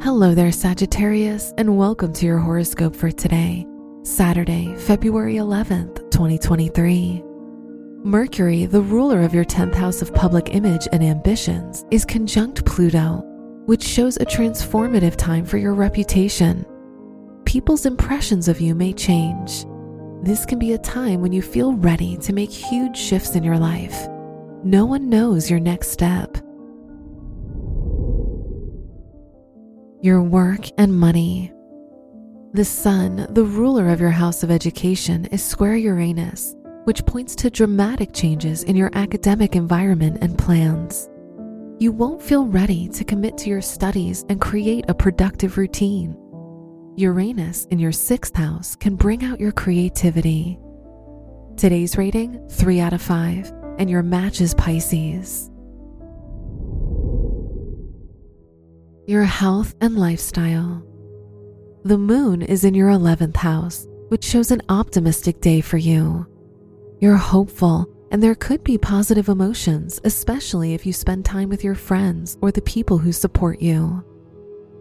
Hello there, Sagittarius, and welcome to your horoscope for today, Saturday, February 11th, 2023. Mercury, the ruler of your 10th house of public image and ambitions, is conjunct Pluto, which shows a transformative time for your reputation. People's impressions of you may change. This can be a time when you feel ready to make huge shifts in your life. No one knows your next step. Your work and money. The Sun, the ruler of your house of education, is square Uranus, which points to dramatic changes in your academic environment and plans. You won't feel ready to commit to your studies and create a productive routine. Uranus in your sixth house can bring out your creativity. Today's rating 3 out of 5, and your match is Pisces. Your health and lifestyle. The moon is in your 11th house, which shows an optimistic day for you. You're hopeful, and there could be positive emotions, especially if you spend time with your friends or the people who support you.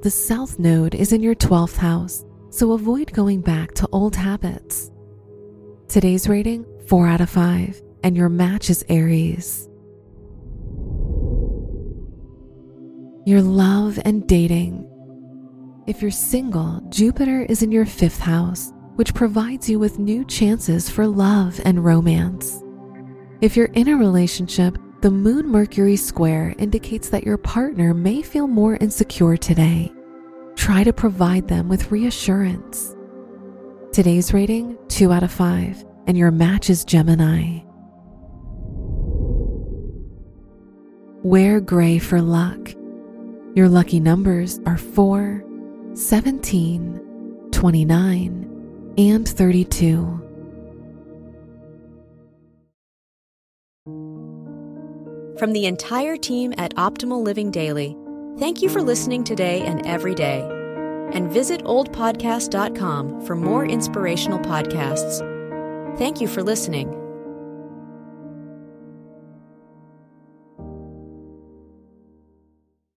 The South Node is in your 12th house, so avoid going back to old habits. Today's rating 4 out of 5, and your match is Aries. Your love and dating. If you're single, Jupiter is in your fifth house, which provides you with new chances for love and romance. If you're in a relationship, the Moon Mercury square indicates that your partner may feel more insecure today. Try to provide them with reassurance. Today's rating 2 out of 5, and your match is Gemini. Wear gray for luck. Your lucky numbers are 4, 17, 29, and 32. From the entire team at Optimal Living Daily, thank you for listening today and every day. And visit oldpodcast.com for more inspirational podcasts. Thank you for listening.